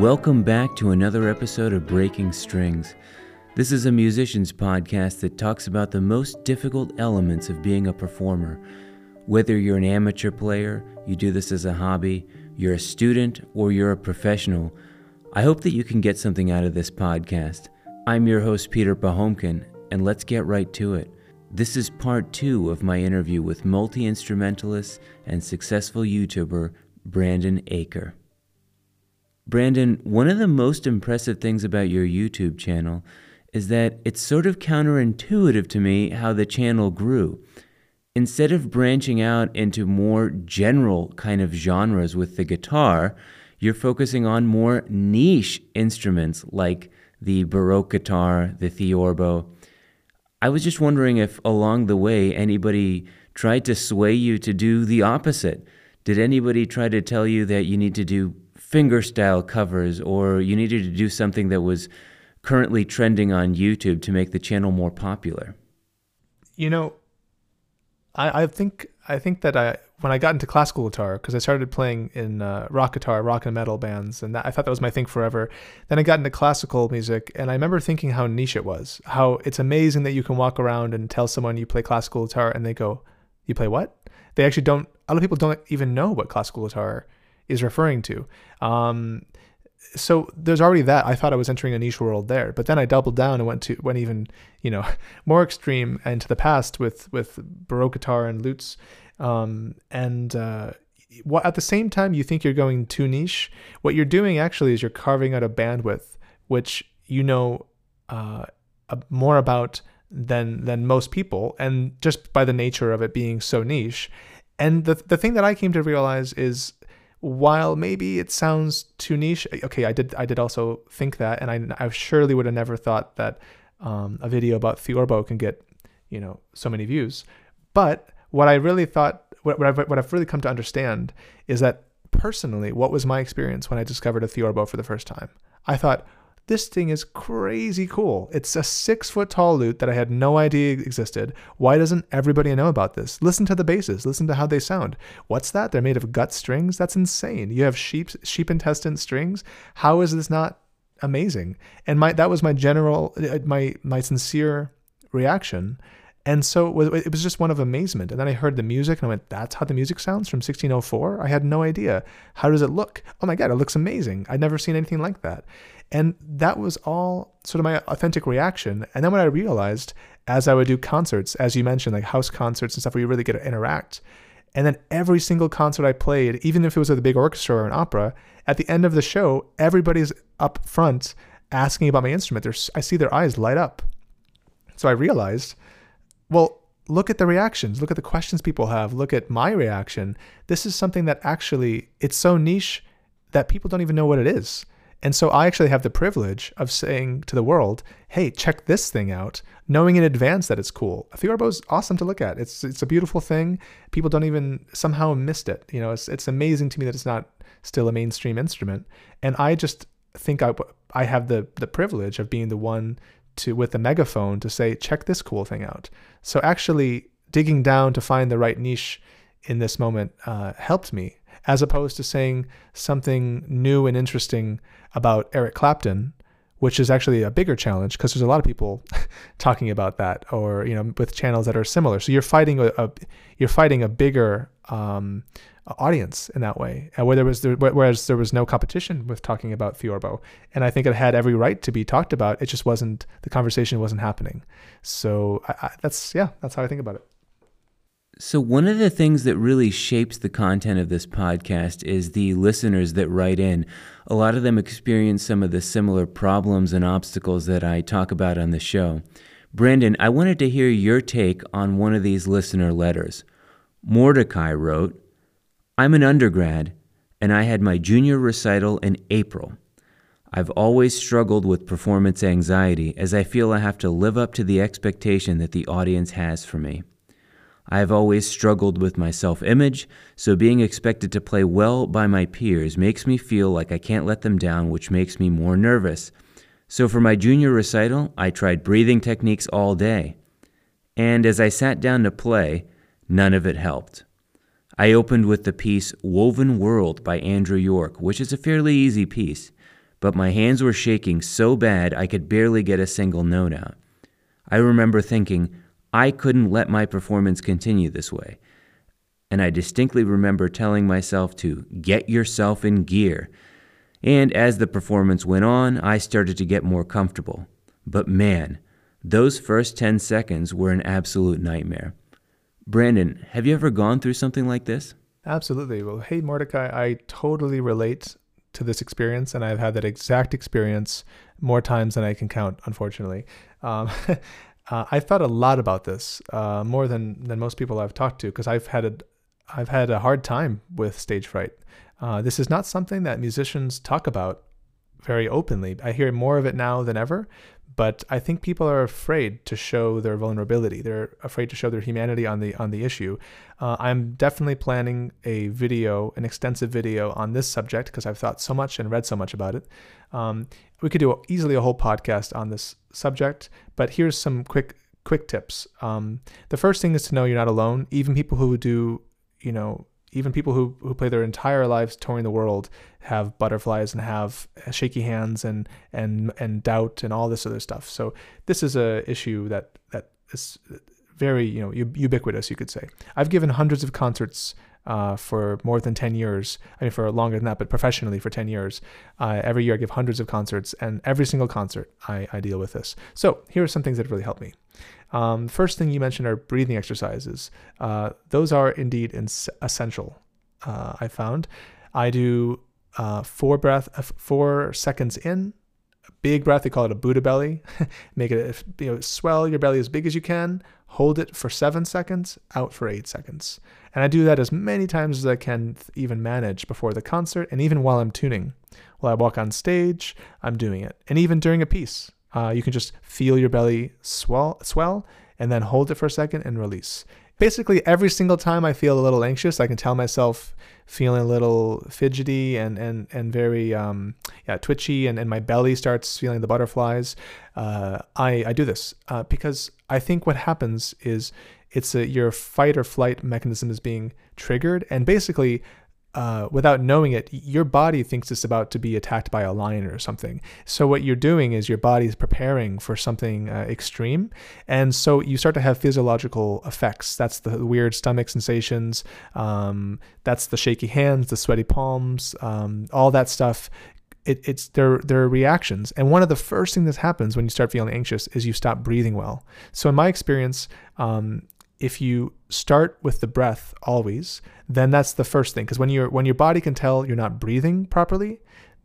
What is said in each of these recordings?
Welcome back to another episode of Breaking Strings. This is a musician's podcast that talks about the most difficult elements of being a performer. Whether you're an amateur player, you do this as a hobby, you're a student, or you're a professional, I hope that you can get something out of this podcast. I'm your host, Peter Pahomkin, and let's get right to it. This is part two of my interview with multi instrumentalist and successful YouTuber Brandon Acker. Brandon, one of the most impressive things about your YouTube channel is that it's sort of counterintuitive to me how the channel grew. Instead of branching out into more general kind of genres with the guitar, you're focusing on more niche instruments like the Baroque guitar, the Theorbo. I was just wondering if along the way anybody tried to sway you to do the opposite. Did anybody try to tell you that you need to do fingerstyle covers or you needed to do something that was currently trending on YouTube to make the channel more popular? You know, I, I think I think that I when I got into classical guitar because I started playing in uh, rock guitar, rock and metal bands, and that, I thought that was my thing forever. Then I got into classical music, and I remember thinking how niche it was. How it's amazing that you can walk around and tell someone you play classical guitar, and they go, "You play what?" They actually don't. A lot of people don't even know what classical guitar is referring to. Um, so there's already that. I thought I was entering a niche world there, but then I doubled down and went to went even you know more extreme and to the past with with baroque guitar and lutes, um, and uh, at the same time you think you're going too niche. What you're doing actually is you're carving out a bandwidth which you know uh, more about than than most people, and just by the nature of it being so niche. And the the thing that I came to realize is while maybe it sounds too niche, okay, I did I did also think that, and I, I surely would have never thought that um, a video about Theorbo can get you know so many views. But what I really thought, what, what I've what I've really come to understand is that personally, what was my experience when I discovered a Theorbo for the first time? I thought, this thing is crazy cool. It's a six foot tall lute that I had no idea existed. Why doesn't everybody know about this? Listen to the basses. Listen to how they sound. What's that? They're made of gut strings. That's insane. You have sheep sheep intestine strings. How is this not amazing? And my that was my general uh, my my sincere reaction. And so it was just one of amazement. And then I heard the music and I went, that's how the music sounds from 1604? I had no idea. How does it look? Oh my God, it looks amazing. I'd never seen anything like that. And that was all sort of my authentic reaction. And then when I realized, as I would do concerts, as you mentioned, like house concerts and stuff where you really get to interact, and then every single concert I played, even if it was with a big orchestra or an opera, at the end of the show, everybody's up front asking about my instrument. There's, I see their eyes light up. So I realized, well, look at the reactions, look at the questions people have, look at my reaction. This is something that actually, it's so niche that people don't even know what it is. And so I actually have the privilege of saying to the world, "Hey, check this thing out," knowing in advance that it's cool. A theorbo is awesome to look at. It's it's a beautiful thing. People don't even somehow missed it. You know, it's it's amazing to me that it's not still a mainstream instrument. And I just think I I have the the privilege of being the one to with the megaphone to say, "Check this cool thing out." So actually digging down to find the right niche in this moment uh, helped me as opposed to saying something new and interesting about Eric Clapton, which is actually a bigger challenge because there's a lot of people talking about that, or you know, with channels that are similar. So you're fighting a, a you're fighting a bigger um, audience in that way, and where there was there, whereas there was no competition with talking about Theorbo, and I think it had every right to be talked about. It just wasn't the conversation wasn't happening. So I, I, that's yeah, that's how I think about it. So, one of the things that really shapes the content of this podcast is the listeners that write in. A lot of them experience some of the similar problems and obstacles that I talk about on the show. Brandon, I wanted to hear your take on one of these listener letters. Mordecai wrote, I'm an undergrad, and I had my junior recital in April. I've always struggled with performance anxiety as I feel I have to live up to the expectation that the audience has for me. I have always struggled with my self image, so being expected to play well by my peers makes me feel like I can't let them down, which makes me more nervous. So for my junior recital, I tried breathing techniques all day. And as I sat down to play, none of it helped. I opened with the piece Woven World by Andrew York, which is a fairly easy piece. but my hands were shaking so bad I could barely get a single note out. I remember thinking, I couldn't let my performance continue this way. And I distinctly remember telling myself to get yourself in gear. And as the performance went on, I started to get more comfortable. But man, those first 10 seconds were an absolute nightmare. Brandon, have you ever gone through something like this? Absolutely. Well, hey, Mordecai, I totally relate to this experience, and I've had that exact experience more times than I can count, unfortunately. Um, uh, I've thought a lot about this, uh, more than, than most people I've talked to, because I've had a, I've had a hard time with stage fright. Uh, this is not something that musicians talk about very openly. I hear more of it now than ever, but I think people are afraid to show their vulnerability. They're afraid to show their humanity on the on the issue. Uh, I'm definitely planning a video, an extensive video on this subject because I've thought so much and read so much about it. Um, we could do easily a whole podcast on this subject, but here's some quick quick tips. Um, the first thing is to know you're not alone. Even people who do, you know, even people who, who play their entire lives touring the world have butterflies and have uh, shaky hands and and and doubt and all this other stuff. So this is a issue that that is very you know ubiquitous, you could say. I've given hundreds of concerts uh, for more than 10 years. I mean, for longer than that, but professionally for 10 years. Uh, every year I give hundreds of concerts, and every single concert I, I deal with this. So here are some things that really help me. Um, first thing you mentioned are breathing exercises. Uh, those are indeed essential. Uh, I found I do uh, four breath, uh, four seconds in, big breath. They call it a Buddha belly. Make it you know swell your belly as big as you can. Hold it for seven seconds. Out for eight seconds. And I do that as many times as I can even manage before the concert, and even while I'm tuning. While I walk on stage, I'm doing it, and even during a piece. Uh, you can just feel your belly swell, swell, and then hold it for a second and release. Basically, every single time I feel a little anxious, I can tell myself feeling a little fidgety and and and very um, yeah twitchy, and, and my belly starts feeling the butterflies. Uh, I I do this uh, because I think what happens is it's a, your fight or flight mechanism is being triggered, and basically uh, without knowing it, your body thinks it's about to be attacked by a lion or something. So what you're doing is your body is preparing for something uh, extreme, and so you start to have physiological effects. That's the weird stomach sensations. Um, that's the shaky hands, the sweaty palms, um, all that stuff. It, it's their There are reactions, and one of the first things that happens when you start feeling anxious is you stop breathing well. So in my experience, um, if you start with the breath always, then that's the first thing. Because when your when your body can tell you're not breathing properly,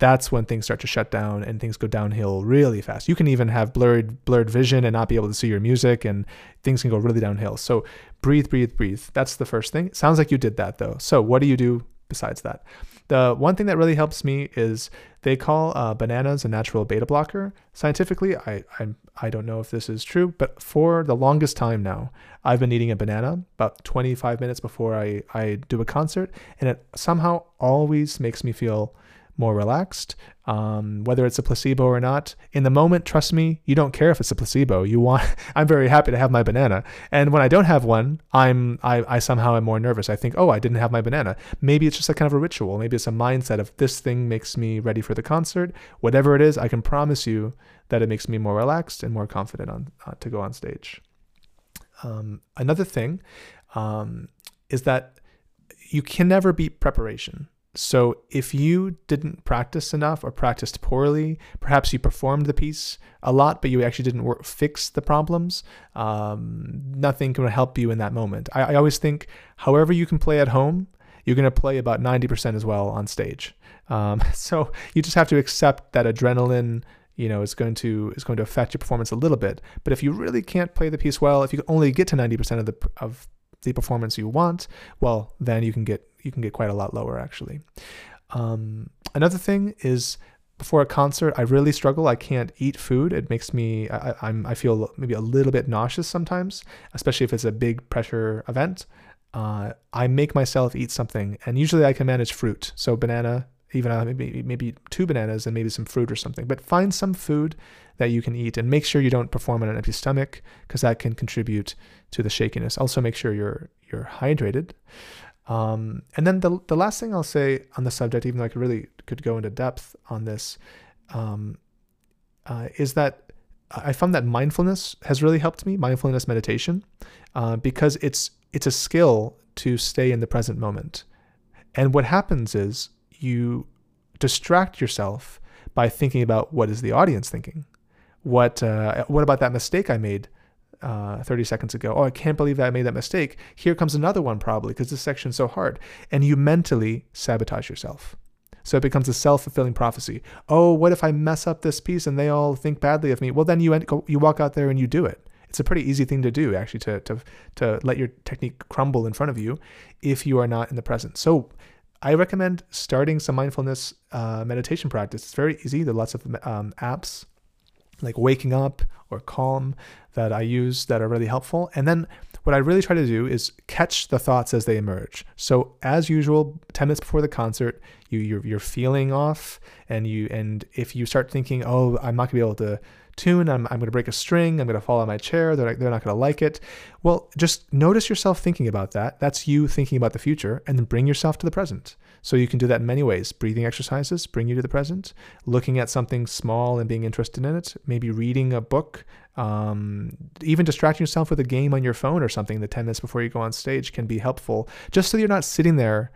that's when things start to shut down and things go downhill really fast. You can even have blurred blurred vision and not be able to see your music, and things can go really downhill. So breathe, breathe, breathe. That's the first thing. Sounds like you did that though. So what do you do besides that? The one thing that really helps me is they call uh, bananas a natural beta blocker. Scientifically, I, I I don't know if this is true, but for the longest time now, I've been eating a banana about 25 minutes before I, I do a concert, and it somehow always makes me feel more relaxed, um, whether it's a placebo or not. In the moment, trust me, you don't care if it's a placebo. You want. I'm very happy to have my banana, and when I don't have one, I'm I, I somehow am more nervous. I think, oh, I didn't have my banana. Maybe it's just a kind of a ritual. Maybe it's a mindset of this thing makes me ready for the concert. Whatever it is, I can promise you that it makes me more relaxed and more confident on uh, to go on stage. Um, another thing um, is that you can never beat preparation. So if you didn't practice enough or practiced poorly, perhaps you performed the piece a lot, but you actually didn't work, fix the problems, um, nothing can help you in that moment. I, I always think, however you can play at home, you're going to play about 90% as well on stage. Um, so you just have to accept that adrenaline you know is going to is going to affect your performance a little bit but if you really can't play the piece well if you only get to 90% of the of the performance you want well then you can get you can get quite a lot lower actually. Um, another thing is before a concert, I really struggle. I can't eat food. It makes me I, I'm I feel maybe a little bit nauseous sometimes, especially if it's a big pressure event. Uh, I make myself eat something, and usually I can manage fruit. So banana, even uh, maybe maybe two bananas and maybe some fruit or something. But find some food that you can eat, and make sure you don't perform on an empty stomach because that can contribute to the shakiness. Also, make sure you're you're hydrated. Um, and then the, the last thing I'll say on the subject, even though I could really could go into depth on this, um, uh, is that I found that mindfulness has really helped me, mindfulness meditation, uh, because it's it's a skill to stay in the present moment. And what happens is you distract yourself by thinking about what is the audience thinking. What uh, what about that mistake I made uh, 30 seconds ago? Oh, I can't believe that I made that mistake. Here comes another one probably because this section's so hard, and you mentally sabotage yourself. So it becomes a self-fulfilling prophecy. Oh, what if I mess up this piece and they all think badly of me? Well, then you end, you walk out there and you do it. It's a pretty easy thing to do, actually, to to to let your technique crumble in front of you if you are not in the present. So I recommend starting some mindfulness uh, meditation practice. It's very easy. There are lots of um, apps like Waking Up or Calm that I use that are really helpful. And then what I really try to do is catch the thoughts as they emerge. So as usual, 10 minutes before the concert, you you're, you're feeling off and you and if you start thinking, "Oh, I'm not going to be able to tune. I'm, I'm going to break a string. I'm going to fall on my chair. They're, they're not going to like it. Well, just notice yourself thinking about that. That's you thinking about the future, and then bring yourself to the present. So you can do that in many ways. Breathing exercises bring you to the present. Looking at something small and being interested in it. Maybe reading a book. Um, even distracting yourself with a game on your phone or something the 10 minutes before you go on stage can be helpful, just so you're not sitting there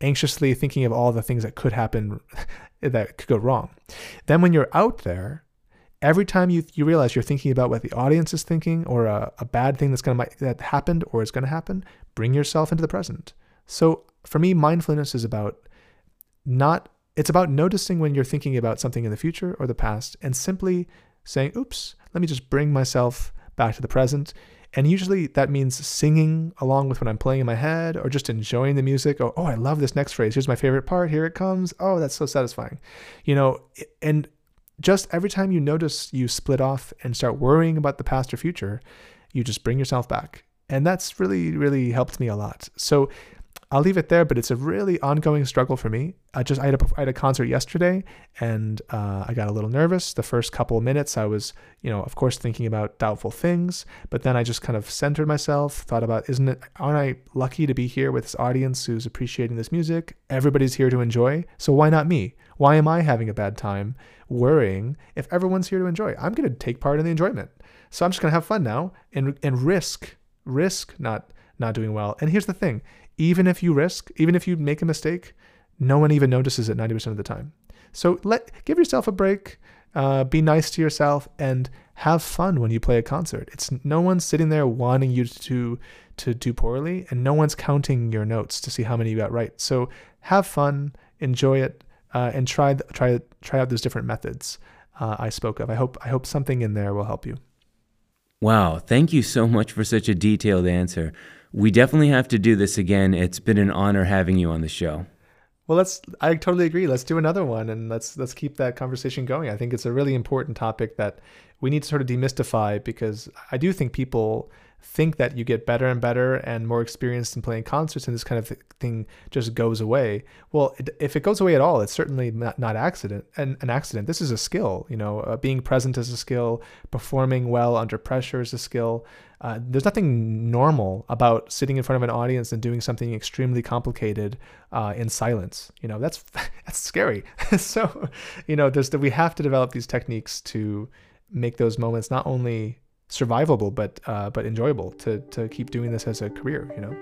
anxiously thinking of all the things that could happen that could go wrong. Then when you're out there, every time you you realize you're thinking about what the audience is thinking or a, a bad thing that's gonna that happened or is gonna happen, bring yourself into the present. So for me, mindfulness is about not it's about noticing when you're thinking about something in the future or the past and simply saying, oops, let me just bring myself back to the present. And usually that means singing along with what I'm playing in my head or just enjoying the music. Oh, oh, I love this next phrase. Here's my favorite part. Here it comes. Oh, that's so satisfying. You know, and just every time you notice you split off and start worrying about the past or future, you just bring yourself back. And that's really, really helped me a lot. So I'll leave it there, but it's a really ongoing struggle for me. I just I had a, I had a concert yesterday, and uh, I got a little nervous. The first couple of minutes, I was, you know, of course, thinking about doubtful things. But then I just kind of centered myself, thought about, isn't it? Aren't I lucky to be here with this audience who's appreciating this music? Everybody's here to enjoy, so why not me? Why am I having a bad time worrying if everyone's here to enjoy? I'm going to take part in the enjoyment. So I'm just going to have fun now and and risk risk not not doing well. And here's the thing even if you risk, even if you make a mistake, no one even notices it 90% of the time. So let give yourself a break, uh, be nice to yourself, and have fun when you play a concert. It's no one's sitting there wanting you to to do poorly, and no one's counting your notes to see how many you got right. So have fun, enjoy it, uh, and try try try out those different methods uh, I spoke of. I hope I hope something in there will help you. Wow, thank you so much for such a detailed answer. We definitely have to do this again. It's been an honor having you on the show. Well, let's. I totally agree. Let's do another one, and let's let's keep that conversation going. I think it's a really important topic that we need to sort of demystify because I do think people think that you get better and better and more experienced in playing concerts and this kind of thing just goes away. Well, it, if it goes away at all, it's certainly not, not accident an, an accident. This is a skill, you know, uh, being present is a skill, performing well under pressure is a skill. Uh, there's nothing normal about sitting in front of an audience and doing something extremely complicated uh, in silence. You know, that's that's scary. so, you know, there's we have to develop these techniques to make those moments not only survivable but uh, but enjoyable to to keep doing this as a career. You know.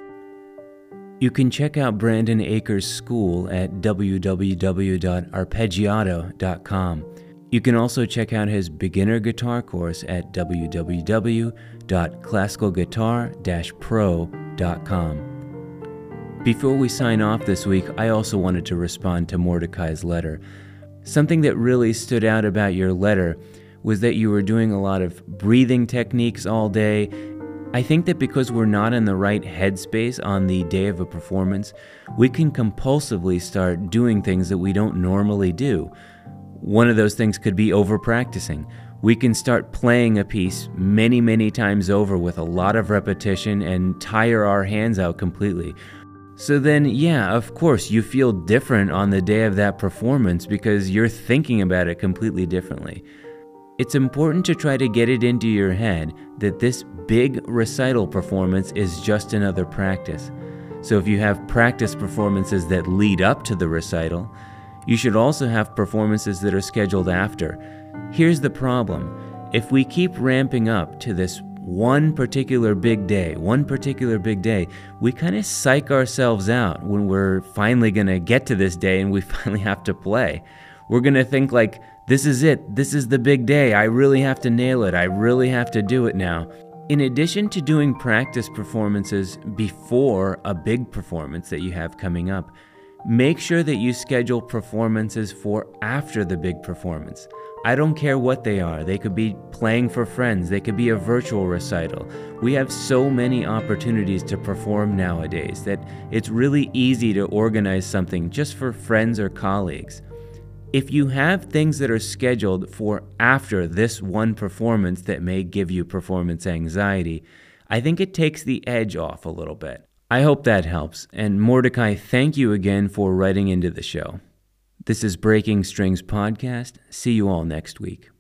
You can check out Brandon Acker's school at www.arpeggiato.com. You can also check out his beginner guitar course at www.classicalguitar-pro.com. Before we sign off this week, I also wanted to respond to Mordecai's letter. Something that really stood out about your letter was that you were doing a lot of breathing techniques all day. I think that because we're not in the right headspace on the day of a performance, we can compulsively start doing things that we don't normally do. One of those things could be over practicing. We can start playing a piece many, many times over with a lot of repetition and tire our hands out completely. So then, yeah, of course, you feel different on the day of that performance because you're thinking about it completely differently. It's important to try to get it into your head that this big recital performance is just another practice. So if you have practice performances that lead up to the recital, You should also have performances that are scheduled after. Here's the problem if we keep ramping up to this one particular big day, one particular big day, we kind of psych ourselves out when we're finally going to get to this day and we finally have to play. We're going to think, like, this is it, this is the big day, I really have to nail it, I really have to do it now. In addition to doing practice performances before a big performance that you have coming up, make sure that you schedule performances for after the big performance. I don't care what they are. They could be playing for friends, they could be a virtual recital. We have so many opportunities to perform nowadays that it's really easy to organize something just for friends or colleagues. If you have things that are scheduled for after this one performance that may give you performance anxiety, I think it takes the edge off a little bit. I hope that helps. And Mordecai, thank you again for writing into the show. This is Breaking Strings Podcast. See you all next week.